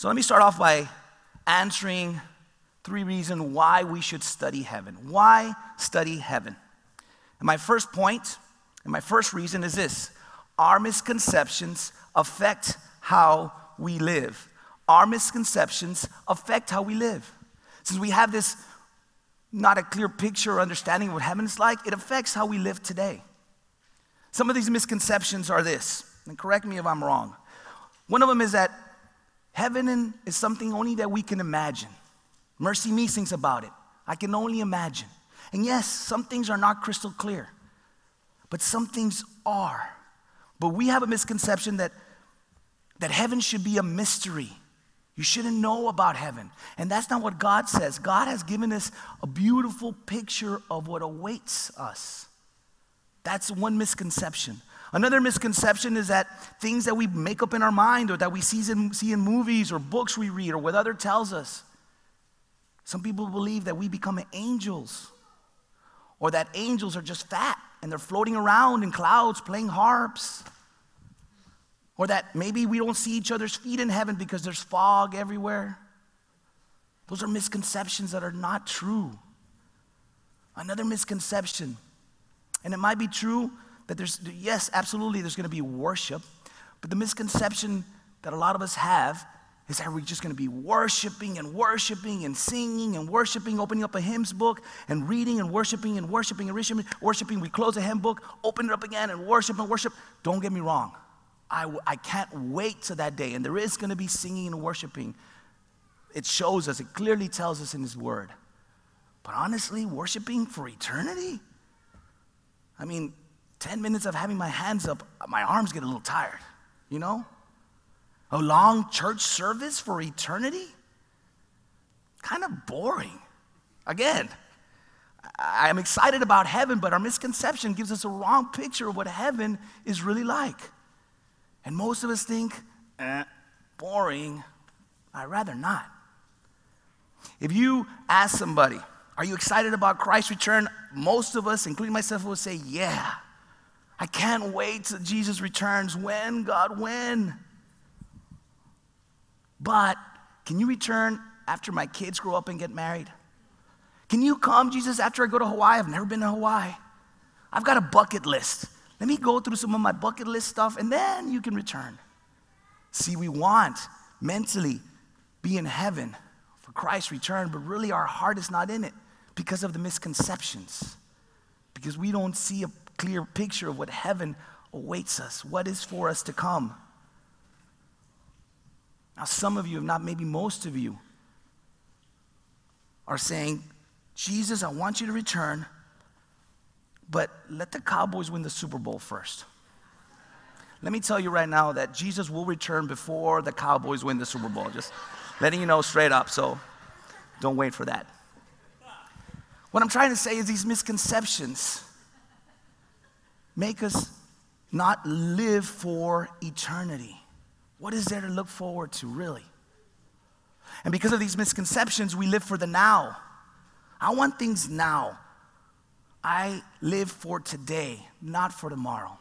So let me start off by answering three reasons why we should study heaven. Why study heaven? And my first point, and my first reason is this our misconceptions affect how we live. Our misconceptions affect how we live. Since we have this not a clear picture or understanding of what heaven is like, it affects how we live today. Some of these misconceptions are this, and correct me if I'm wrong. One of them is that heaven is something only that we can imagine. MercyMe sings about it. I can only imagine. And yes, some things are not crystal clear, but some things are. But we have a misconception that, that heaven should be a mystery. You shouldn't know about heaven. And that's not what God says. God has given us a beautiful picture of what awaits us. That's one misconception. Another misconception is that things that we make up in our mind or that we see in, see in movies or books we read or what other tells us. Some people believe that we become angels or that angels are just fat and they're floating around in clouds playing harps. Or that maybe we don't see each other's feet in heaven because there's fog everywhere. Those are misconceptions that are not true. Another misconception, and it might be true that there's, yes, absolutely, there's gonna be worship, but the misconception that a lot of us have is that we're just going to be worshiping and worshiping and singing and worshiping, opening up a hymns book and reading and worshiping and worshiping and worshiping. worshiping. We close a hymn book, open it up again and worship and worship. Don't get me wrong. I, I can't wait to that day. And there is going to be singing and worshiping. It shows us, it clearly tells us in His Word. But honestly, worshiping for eternity? I mean, 10 minutes of having my hands up, my arms get a little tired, you know? A long church service for eternity? Kind of boring. Again, I'm excited about heaven, but our misconception gives us a wrong picture of what heaven is really like. And most of us think, eh, boring. I'd rather not. If you ask somebody, are you excited about Christ's return? Most of us, including myself, will say, yeah. I can't wait till Jesus returns. When, God, when? But can you return after my kids grow up and get married? Can you come, Jesus, after I go to Hawaii? I've never been to Hawaii. I've got a bucket list. Let me go through some of my bucket list stuff and then you can return. See, we want mentally be in heaven for Christ's return, but really our heart is not in it because of the misconceptions. Because we don't see a clear picture of what heaven awaits us, what is for us to come. Now, some of you, if not maybe most of you, are saying, Jesus, I want you to return but let the Cowboys win the Super Bowl first. Let me tell you right now that Jesus will return before the Cowboys win the Super Bowl. Just letting you know straight up, so don't wait for that. What I'm trying to say is these misconceptions make us not live for eternity. What is there to look forward to, really? And because of these misconceptions, we live for the now. I want things now. I live for today, not for tomorrow.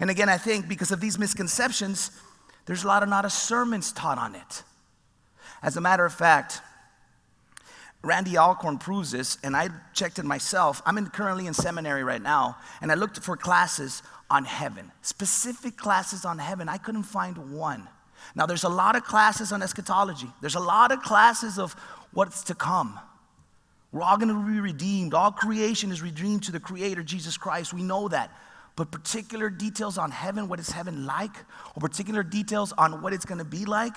And again, I think because of these misconceptions, there's a lot of not a sermons taught on it. As a matter of fact, Randy Alcorn proves this, and I checked it myself. I'm in, currently in seminary right now, and I looked for classes on heaven, specific classes on heaven. I couldn't find one. Now, there's a lot of classes on eschatology, there's a lot of classes of what's to come. We're all going to be redeemed. All creation is redeemed to the Creator, Jesus Christ. We know that. But particular details on heaven, what is heaven like, or particular details on what it's going to be like,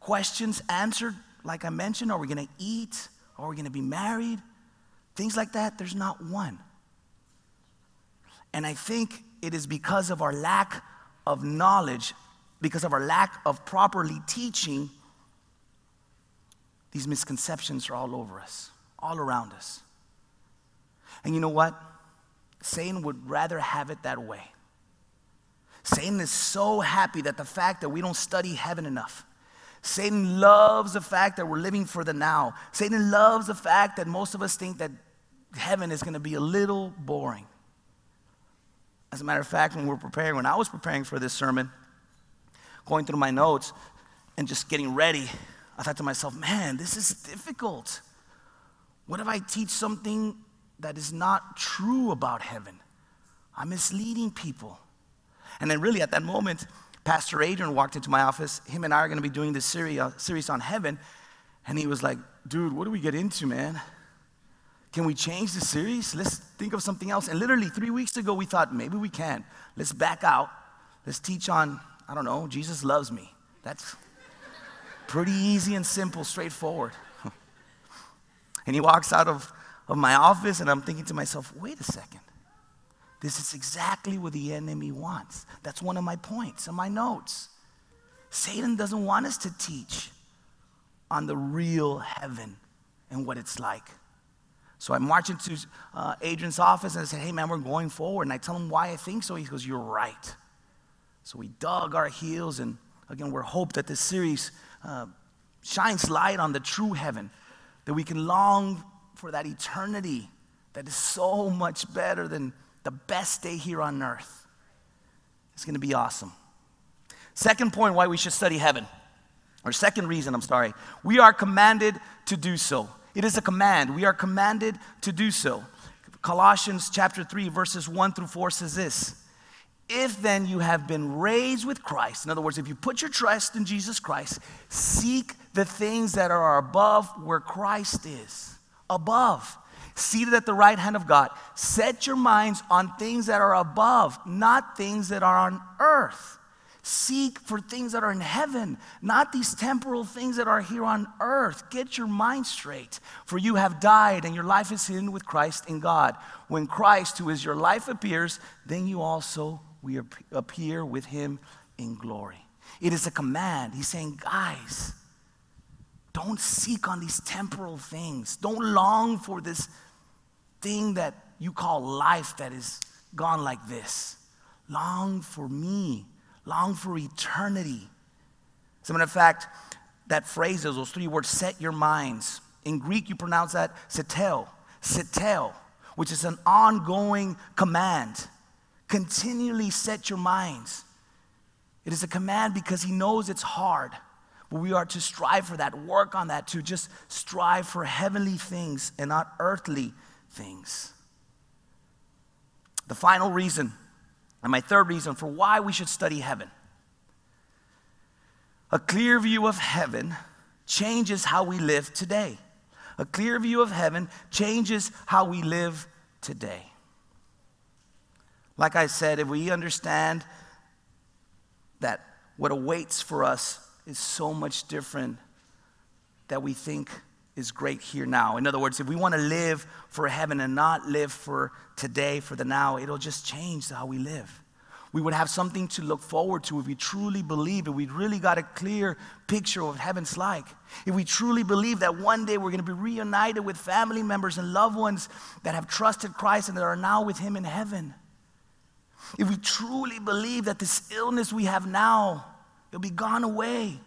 questions answered, like I mentioned, are we going to eat? Are we going to be married? Things like that, there's not one. And I think it is because of our lack of knowledge, because of our lack of properly teaching, these misconceptions are all over us all around us. And you know what? Satan would rather have it that way. Satan is so happy that the fact that we don't study heaven enough. Satan loves the fact that we're living for the now. Satan loves the fact that most of us think that heaven is going to be a little boring. As a matter of fact, when we we're preparing, when I was preparing for this sermon, going through my notes, and just getting ready, I thought to myself, man, this is difficult. What if I teach something that is not true about heaven? I'm misleading people. And then, really, at that moment, Pastor Adrian walked into my office. Him and I are going to be doing this series, uh, on heaven. And he was like, dude, what do we get into, man? Can we change the series? Let's think of something else. And literally, three weeks ago, we thought maybe we can. Let's back out. Let's teach on, I don't know, Jesus loves me. That's pretty easy and simple, straightforward. and he walks out of, of my office, and I'm thinking to myself, wait a second. This is exactly what the enemy wants. That's one of my points in my notes. Satan doesn't want us to teach on the real heaven and what it's like. So I march into uh, Adrian's office and I said, hey man, we're going forward. And I tell him why I think so. He goes, you're right. So we dug our heels and again, we're hope that this series uh, shines light on the true heaven, that we can long for that eternity that is so much better than the best day here on earth. It's going to be awesome. Second point why we should study heaven, or second reason, I'm sorry, we are commanded to do so. It is a command. We are commanded to do so. Colossians chapter 3, verses 1 through 4 says this If then you have been raised with Christ, in other words, if you put your trust in Jesus Christ, seek the things that are above where Christ is. Above seated at the right hand of God. Set your minds on things that are above, not things that are on earth. Seek for things that are in heaven, not these temporal things that are here on earth. Get your mind straight, for you have died and your life is hidden with Christ in God. When Christ, who is your life, appears, then you also we appear with him in glory. It is a command. He's saying, guys, don't seek on these temporal things. Don't long for this thing that you call life that is gone like this. Long for me, long for eternity. As a matter of fact, that phrase, those three words, set your minds. In Greek, you pronounce that setel, setel, which is an ongoing command. Continually set your minds. It is a command because he knows it's hard. But we are to strive for that, work on that, to just strive for heavenly things and not earthly things. The final reason, and my third reason for why we should study heaven a clear view of heaven changes how we live today. A clear view of heaven changes how we live today. Like I said, if we understand that what awaits for us is so much different that we think is great here now. In other words, if we want to live for heaven and not live for today, for the now, it'll just change how we live. We would have something to look forward to if we truly believe, if we really got a clear picture of what heaven's like. If we truly believe that one day we're going to be reunited with family members and loved ones that have trusted Christ and that are now with Him in heaven. If we truly believe that this illness we have now, it'll be gone away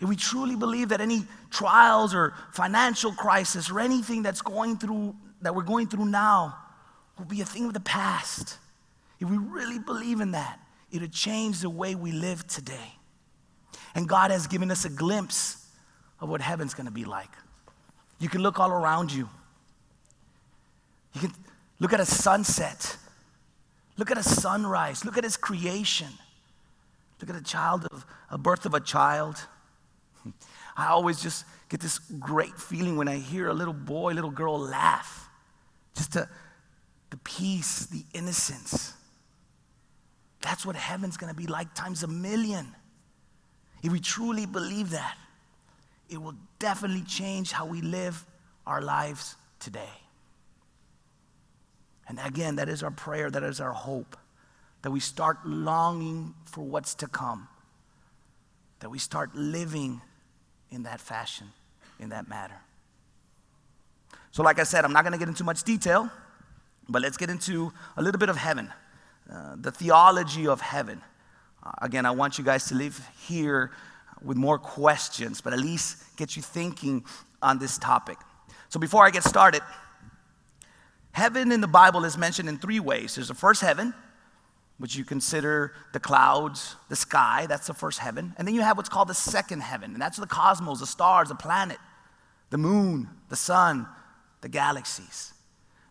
if we truly believe that any trials or financial crisis or anything that's going through, that we're going through now, will be a thing of the past, if we really believe in that, it'll change the way we live today. And God has given us a glimpse of what heaven's gonna be like. You can look all around you. You can look at a sunset, look at a sunrise, look at his creation, look at a child of a birth of a child I always just get this great feeling when I hear a little boy, little girl laugh. Just the, the peace, the innocence. That's what heaven's gonna be like times a million. If we truly believe that, it will definitely change how we live our lives today. And again, that is our prayer, that is our hope, that we start longing for what's to come, that we start living in that fashion, in that matter. So, like I said, I'm not going to get into much detail, but let's get into a little bit of heaven, uh, the theology of heaven. Uh, again, I want you guys to leave here with more questions, but at least get you thinking on this topic. So, before I get started, heaven in the Bible is mentioned in three ways there's the first heaven, which you consider the clouds, the sky, that's the first heaven. And then you have what's called the second heaven, and that's the cosmos, the stars, the planet, the moon, the sun, the galaxies.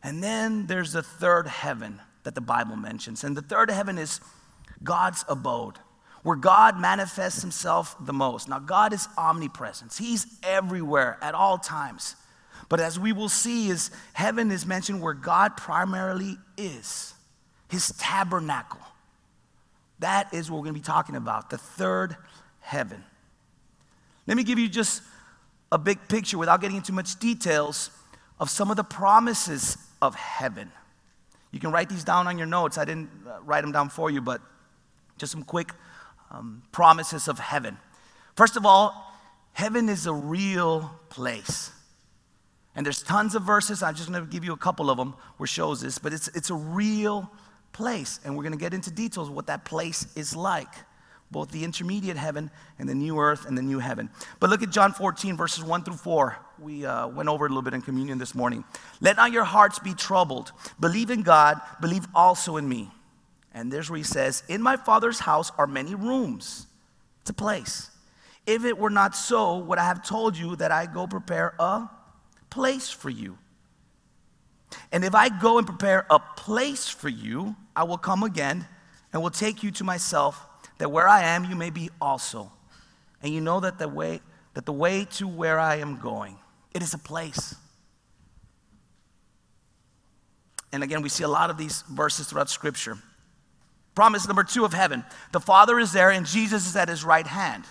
And then there's the third heaven that the Bible mentions. And the third heaven is God's abode, where God manifests himself the most. Now, God is omnipresent, He's everywhere at all times. But as we will see, is heaven is mentioned where God primarily is, his tabernacle. That is what we're going to be talking about, the third heaven. Let me give you just a big picture without getting into much details of some of the promises of heaven. You can write these down on your notes. I didn't uh, write them down for you, but just some quick um, promises of heaven. First of all, heaven is a real place. And there's tons of verses. I'm just going to give you a couple of them where shows this, but it's, it's a real place. And we're going to get into details of what that place is like both the intermediate heaven and the new earth and the new heaven. But look at John 14, verses 1 through 4. We uh, went over a little bit in communion this morning. Let not your hearts be troubled. Believe in God, believe also in me. And there's where he says, In my Father's house are many rooms. It's a place. If it were not so, would I have told you that I go prepare a place for you? And if I go and prepare a place for you, I will come again and will take you to myself, that where I am, you may be also. And you know that the way that the way to where I am going, it is a place. And again, we see a lot of these verses throughout Scripture. Promise number two of heaven the Father is there and Jesus is at his right hand.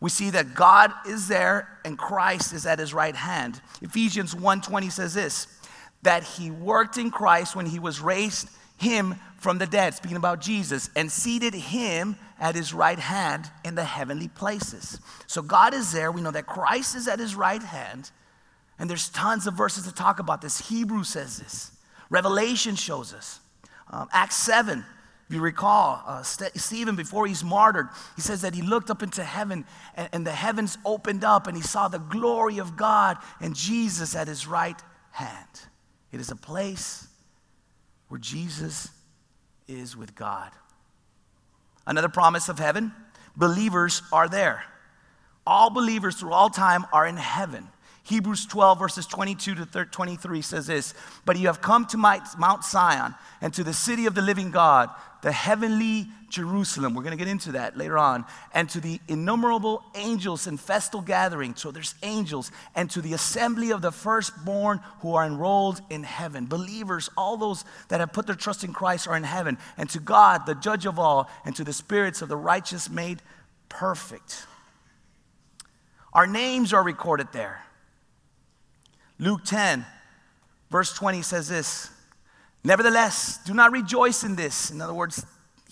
We see that God is there and Christ is at his right hand. Ephesians 1:20 says this that he worked in Christ when he was raised him from the dead, speaking about Jesus, and seated him at his right hand in the heavenly places. So God is there. We know that Christ is at his right hand. And there's tons of verses to talk about this. Hebrew says this, Revelation shows us. Um, Acts 7, if you recall, uh, St- Stephen, before he's martyred, he says that he looked up into heaven and, and the heavens opened up and he saw the glory of God and Jesus at his right hand. It is a place where Jesus is with God. Another promise of heaven believers are there. All believers through all time are in heaven. Hebrews 12, verses 22 to 23 says this But you have come to Mount Zion and to the city of the living God, the heavenly Jerusalem. We're going to get into that later on. And to the innumerable angels in festal gathering. So there's angels. And to the assembly of the firstborn who are enrolled in heaven. Believers, all those that have put their trust in Christ are in heaven. And to God, the judge of all, and to the spirits of the righteous made perfect. Our names are recorded there. Luke 10, verse 20 says this Nevertheless, do not rejoice in this. In other words,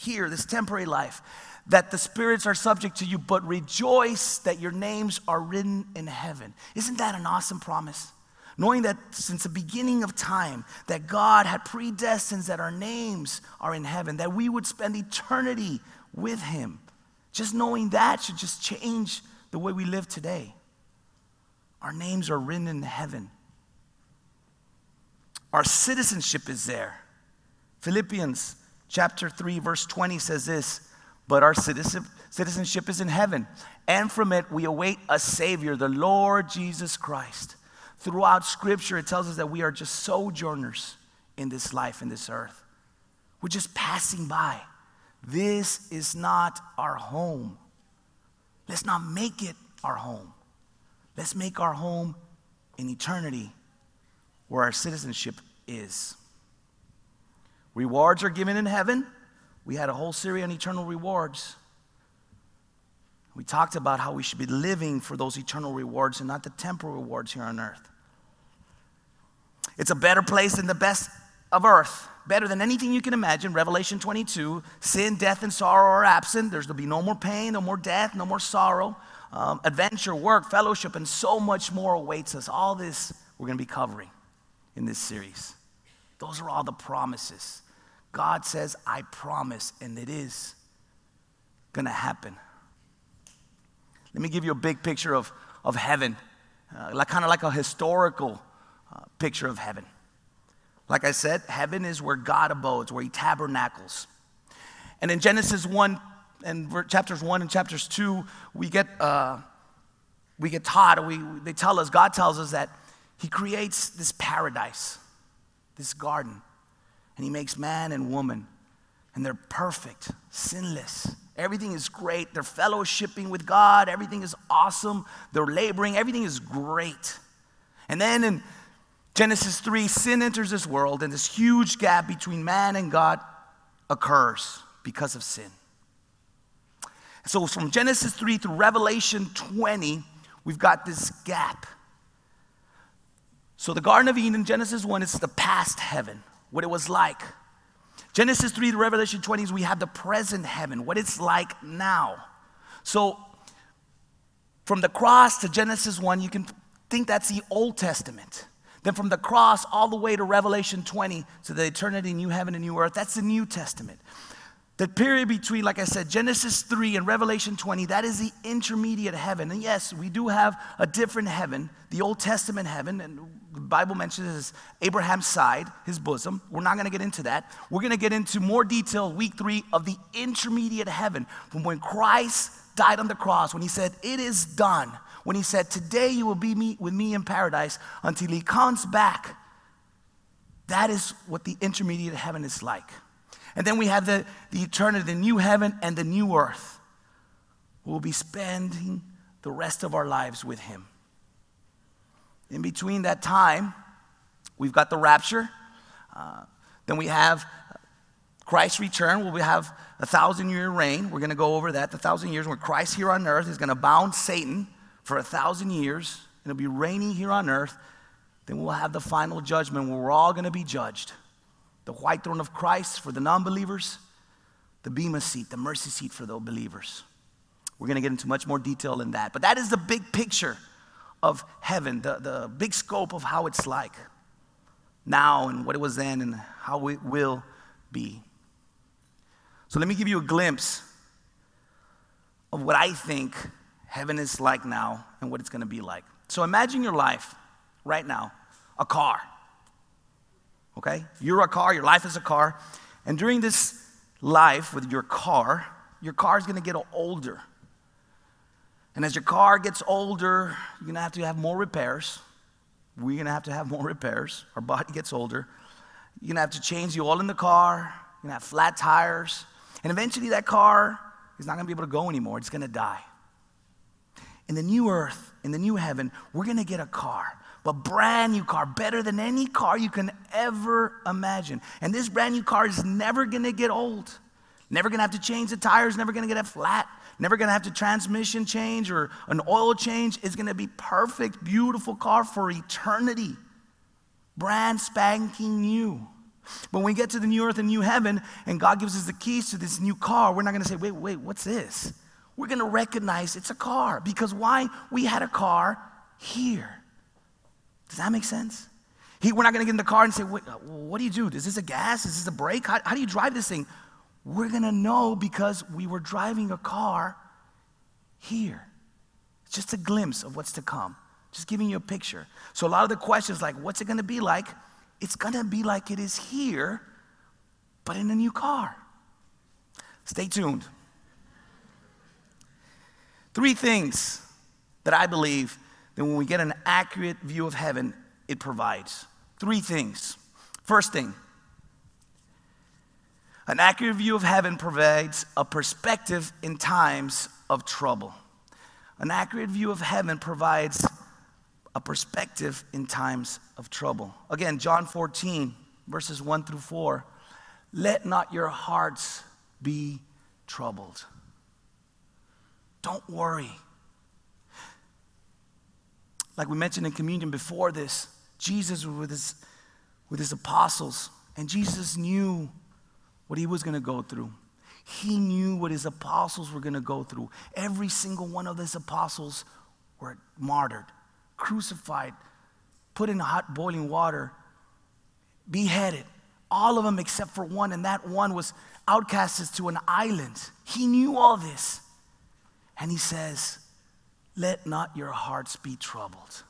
here, this temporary life, that the spirits are subject to you, but rejoice that your names are written in heaven. Isn't that an awesome promise? Knowing that since the beginning of time, that God had predestined that our names are in heaven, that we would spend eternity with Him. Just knowing that should just change the way we live today. Our names are written in heaven. Our citizenship is there. Philippians chapter 3, verse 20 says this But our citizenship is in heaven, and from it we await a Savior, the Lord Jesus Christ. Throughout Scripture, it tells us that we are just sojourners in this life, in this earth. We're just passing by. This is not our home. Let's not make it our home. Let's make our home in eternity where our citizenship is. Rewards are given in heaven. We had a whole series on eternal rewards. We talked about how we should be living for those eternal rewards and not the temporal rewards here on earth. It's a better place than the best of earth, better than anything you can imagine. Revelation 22 sin, death, and sorrow are absent. There's to be no more pain, no more death, no more sorrow. Um, adventure, work, fellowship, and so much more awaits us. All this we're going to be covering in this series. Those are all the promises. God says, I promise, and it is going to happen. Let me give you a big picture of, of heaven, uh, like, kind of like a historical uh, picture of heaven. Like I said, heaven is where God abodes, where He tabernacles. And in Genesis 1 and chapters 1 and chapters 2, we get, uh, we get taught, we, they tell us, God tells us that He creates this paradise, this garden, and He makes man and woman, and they're perfect, sinless. Everything is great. They're fellowshipping with God. Everything is awesome. They're laboring. Everything is great. And then in Genesis 3, sin enters this world, and this huge gap between man and God occurs because of sin. So from Genesis 3 through Revelation 20, we've got this gap. So the Garden of Eden, Genesis 1, is the past heaven, what it was like. Genesis 3 to Revelation 20 is we have the present heaven, what it's like now. So from the cross to Genesis 1, you can think that's the Old Testament. Then from the cross all the way to Revelation 20, to the eternity, new heaven and new earth, that's the New Testament. The period between, like I said, Genesis 3 and Revelation 20, that is the intermediate heaven. And yes, we do have a different heaven, the Old Testament heaven, and the Bible mentions Abraham's side, his bosom. We're not going to get into that. We're going to get into more detail week three of the intermediate heaven from when Christ died on the cross, when he said, It is done. When he said, Today you will be me, with me in paradise until he comes back. That is what the intermediate heaven is like. And then we have the, the eternity, the new heaven and the new earth. We'll be spending the rest of our lives with Him. In between that time, we've got the rapture. Uh, then we have Christ's return, where we have a thousand year reign. We're going to go over that. The thousand years where Christ here on earth is going to bound Satan for a thousand years. And it'll be reigning here on earth. Then we'll have the final judgment where we're all going to be judged the white throne of Christ for the non believers, the Bema seat, the mercy seat for the believers. We're going to get into much more detail in that. But that is the big picture of heaven, the, the big scope of how it's like now and what it was then and how it will be. So let me give you a glimpse of what I think heaven is like now and what it's going to be like. So imagine your life right now, a car okay? You're a car, your life is a car. And during this life with your car, your car is gonna get older. And as your car gets older, you're gonna have to have more repairs. We're gonna have to have more repairs. Our body gets older. You're gonna have to change the oil in the car. You're gonna have flat tires. And eventually that car is not gonna be able to go anymore. It's gonna die. In the new earth, in the new heaven, we're gonna get a car but brand new car, better than any car you can ever imagine. And this brand new car is never gonna get old. Never gonna have to change the tires, never gonna get a flat, never gonna have to transmission change or an oil change. It's gonna be perfect, beautiful car for eternity. Brand spanking new. But when we get to the new earth and new heaven, and God gives us the keys to this new car, we're not gonna say, wait, wait, what's this? We're gonna recognize it's a car. Because why? We had a car here. Does that make sense? He, we're not going to get in the car and say, what, uh, what do you do? Is this a gas? Is this a brake? How, how do you drive this thing? We're going to know because we were driving a car here. It's just a glimpse of what's to come. Just giving you a picture. So a lot of the questions like, what's it going to be like? It's going to be like it is here, but in a new car. Stay tuned. Three things that I believe that when we get an accurate view of heaven, it provides three things. First thing, an accurate view of heaven provides a perspective in times of trouble. An accurate view of heaven provides a perspective in times of trouble. Again, John 14, verses 1 through 4. Let not your hearts be troubled. Don't worry like we mentioned in communion before this, Jesus was with his, with his apostles, and Jesus knew what he was going to go through. He knew what his apostles were going to go through. Every single one of his apostles were martyred, crucified, put in hot boiling water, beheaded. All of them except for one, and that one was outcasted to an island. He knew all this. And he says, let not your hearts be troubled.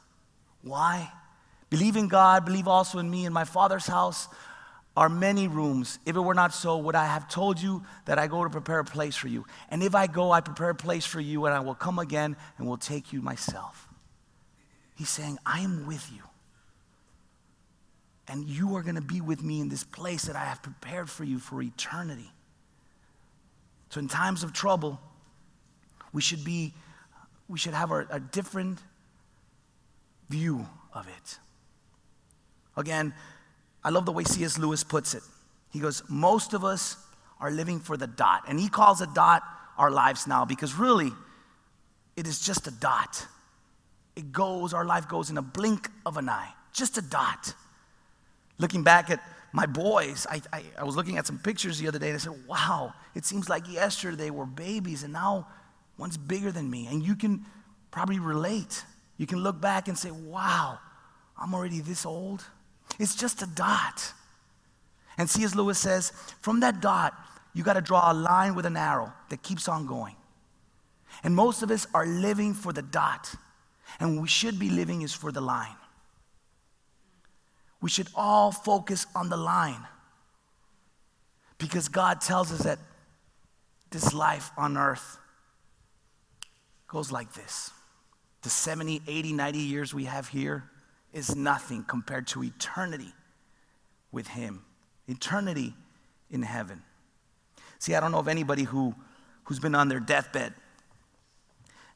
Why? Believe in God, believe also in me. In my Father's house are many rooms. If it were not so, would I have told you that I go to prepare a place for you? And if I go, I prepare a place for you, and I will come again and will take you myself. He's saying, I am with you. And you are going to be with me in this place that I have prepared for you for eternity. So, in times of trouble, we should be, we should have a, different view of it. Again, I love the way C.S. Lewis puts it. He goes, Most of us are living for the dot. And he calls a dot our lives now because really, it is just a dot. It goes, our life goes in a blink of an eye, just a dot. Looking back at my boys, I, I, I was looking at some pictures the other day and I said, wow, it seems like yesterday they were babies and now one's bigger than me. And you can probably relate. You can look back and say, wow, I'm already this old. It's just a dot. And C.S. Lewis says, from that dot, you got to draw a line with an arrow that keeps on going. And most of us are living for the dot. And we should be living is for the line. We should all focus on the line. Because God tells us that this life on earth goes like this. The 70, 80, 90 years we have here is nothing compared to eternity with Him, eternity in heaven. See, I don't know of anybody who, who's been on their deathbed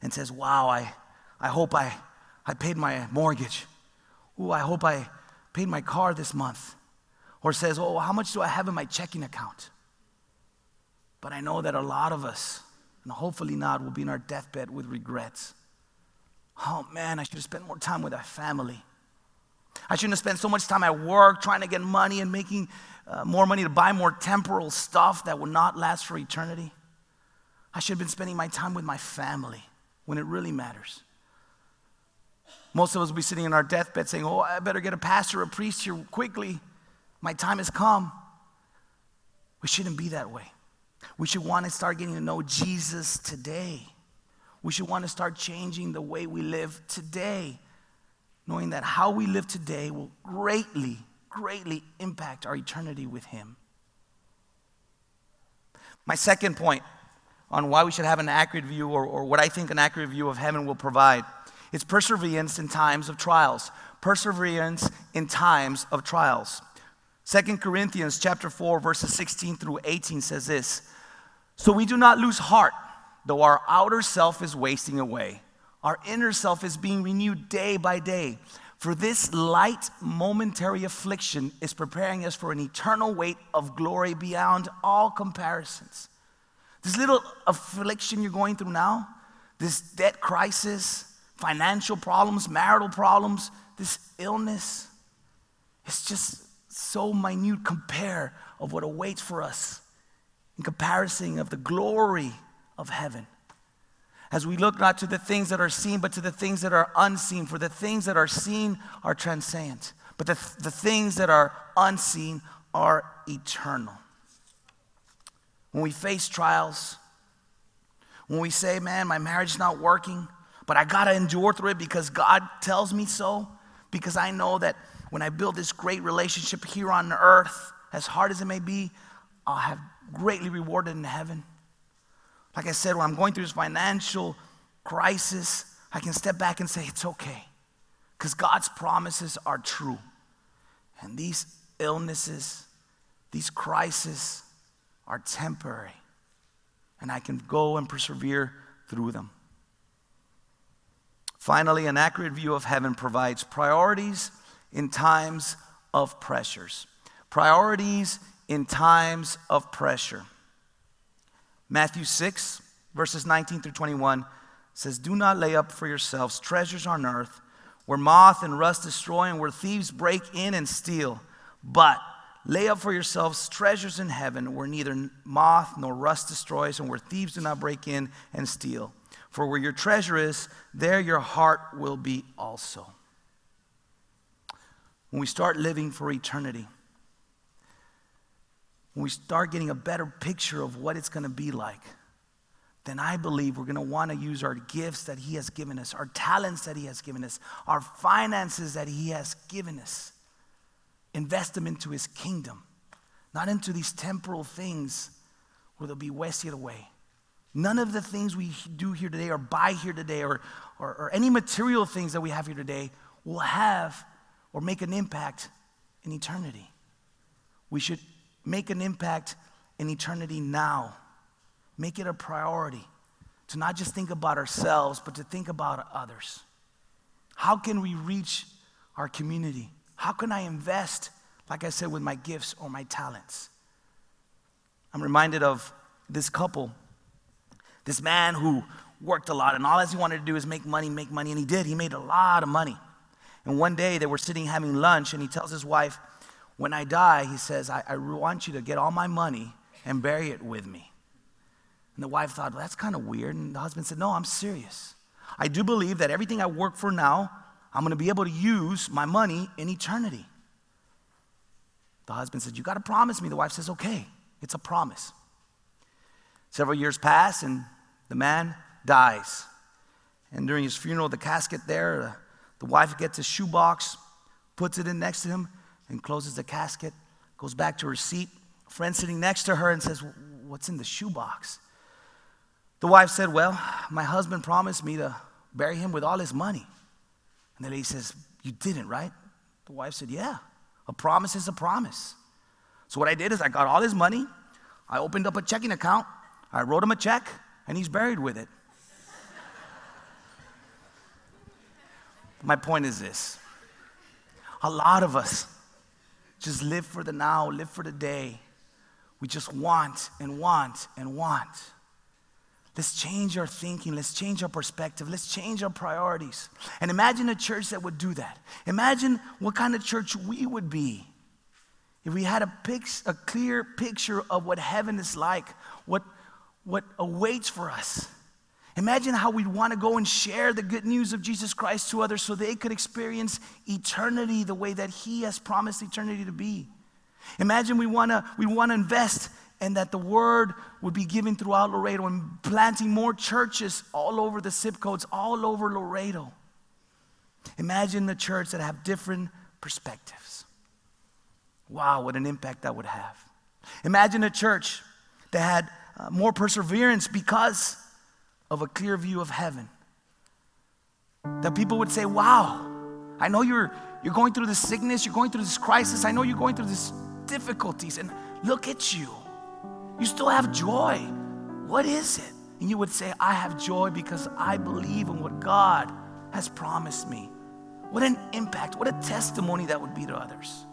and says, Wow, I, I hope I, I paid my mortgage. Ooh, I hope I paid my car this month. Or says, Oh, how much do I have in my checking account? But I know that a lot of us, and hopefully not, will be in our deathbed with regrets. Oh man, I should have spent more time with our family. I shouldn't have spent so much time at work trying to get money and making uh, more money to buy more temporal stuff that will not last for eternity. I should have been spending my time with my family when it really matters. Most of us will be sitting in our deathbed saying, Oh, I better get a pastor or a priest here quickly. My time has come. We shouldn't be that way. We should want to start getting to know Jesus today. We should want to start changing the way we live today knowing that how we live today will greatly, greatly impact our eternity with Him. My second point on why we should have an accurate view, or, or what I think an accurate view of heaven will provide, is perseverance in times of trials. Perseverance in times of trials. Second Corinthians chapter 4, verses 16 through 18 says this So we do not lose heart, though our outer self is wasting away our inner self is being renewed day by day. For this light momentary affliction is preparing us for an eternal weight of glory beyond all comparisons. This little affliction you're going through now, this debt crisis, financial problems, marital problems, this illness, it's just so minute compare of what awaits for us in comparison of the glory of heaven as we look not to the things that are seen, but to the things that are unseen. For the things that are seen are transient, but the, the things that are unseen are eternal. When we face trials, when we say, man, my marriage is not working, but I gotta endure through it because God tells me so, because I know that when I build this great relationship here on earth, as hard as it may be, I'll have greatly rewarded in heaven. Like I said, when I'm going through this financial crisis, I can step back and say, it's okay. Because God's promises are true. And these illnesses, these crises are temporary. And I can go and persevere through them. Finally, an accurate view of heaven provides priorities in times of pressures. Priorities in times of pressure. Matthew 6, verses 19 through 21 says, Do not lay up for yourselves treasures on earth where moth and rust destroy and where thieves break in and steal, but lay up for yourselves treasures in heaven where neither moth nor rust destroys and where thieves do not break in and steal. For where your treasure is, there your heart will be also. When we start living for eternity, when we start getting a better picture of what it's going to be like, then I believe we're going to want to use our gifts that He has given us, our talents that He has given us, our finances that He has given us, invest them into His kingdom, not into these temporal things where they'll be wasted away. None of the things we do here today or buy here today or, or, or any material things that we have here today will have or make an impact in eternity. We should make an impact in eternity now. Make it a priority to not just think about ourselves, but to think about others. How can we reach our community? How can I invest, like I said, with my gifts or my talents? I'm reminded of this couple, this man who worked a lot, and all he wanted to do is make money, make money, and he did. He made a lot of money. And one day they were sitting having lunch, and he tells his wife, When I die, he says, I, I want you to get all my money and bury it with me. And the wife thought, well, that's kind of weird. And the husband said, No, I'm serious. I do believe that everything I work for now, I'm going to be able to use my money in eternity. The husband said, You got to promise me. The wife says, Okay, it's a promise. Several years pass, and the man dies. And during his funeral, the casket there, the wife gets a shoebox, puts it in next to him, and closes the casket, goes back to her seat. Friend sitting next to her and says, What's in the shoebox? The wife said, Well, my husband promised me to bury him with all his money. And the lady says, You didn't, right? The wife said, Yeah, a promise is a promise. So what I did is I got all his money, I opened up a checking account, I wrote him a check, and he's buried with it. My point is this a lot of us just live for the now, live for the day. We just want and want and want. Let's change our thinking. Let's change our perspective. Let's change our priorities. And imagine a church that would do that. Imagine what kind of church we would be if we had a, pix, a clear picture of what heaven is like, what, what awaits for us. Imagine how we'd want to go and share the good news of Jesus Christ to others so they could experience eternity the way that He has promised eternity to be. Imagine we want to we want to invest and that the word would be given throughout Laredo and planting more churches all over the zip codes, all over Laredo. Imagine the church that have different perspectives. Wow, what an impact that would have. Imagine a church that had uh, more perseverance because of a clear view of heaven. That people would say, Wow, I know you're, you're going through this sickness, you're going through this crisis, I know you're going through these difficulties, and look at you. You still have joy. What is it? And you would say, I have joy because I believe in what God has promised me. What an impact, what a testimony that would be to others.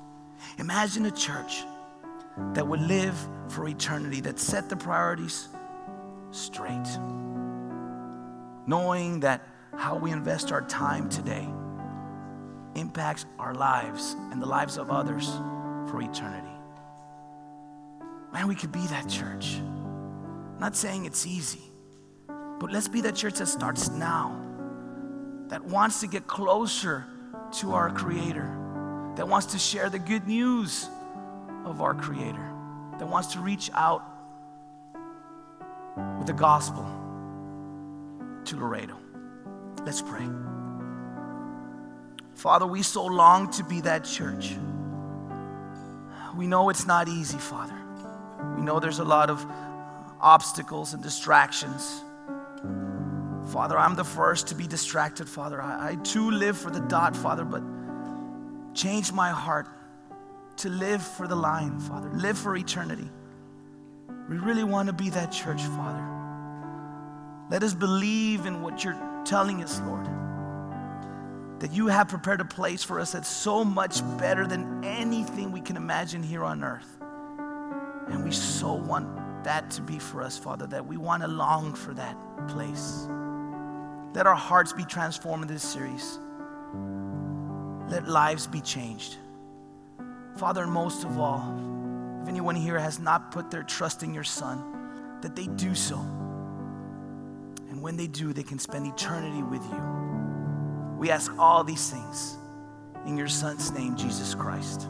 Imagine a church that would live for eternity, that set the priorities straight, knowing that how we invest our time today impacts our lives and the lives of others for eternity. Man, we could be that church. I'm not saying it's easy, but let's be that church that starts now, that wants to get closer to our Creator, that wants to share the good news of our Creator, that wants to reach out with the gospel to Laredo. Let's pray. Father, we so long to be that church. We know it's not easy, Father. We know there's a lot of obstacles and distractions. Father, I'm the first to be distracted, Father. I, I too live for the dot, Father, but change my heart to live for the line, Father, live for eternity. We really want to be that church, Father. Let us believe in what you're telling us, Lord. That you have prepared a place for us that's so much better than anything we can imagine here on earth. And we so want that to be for us, Father, that we want to long for that place. Let our hearts be transformed in this series. Let lives be changed. Father, most of all, if anyone here has not put their trust in your Son, that they do so. When they do, they can spend eternity with you. We ask all these things in your Son's name, Jesus Christ.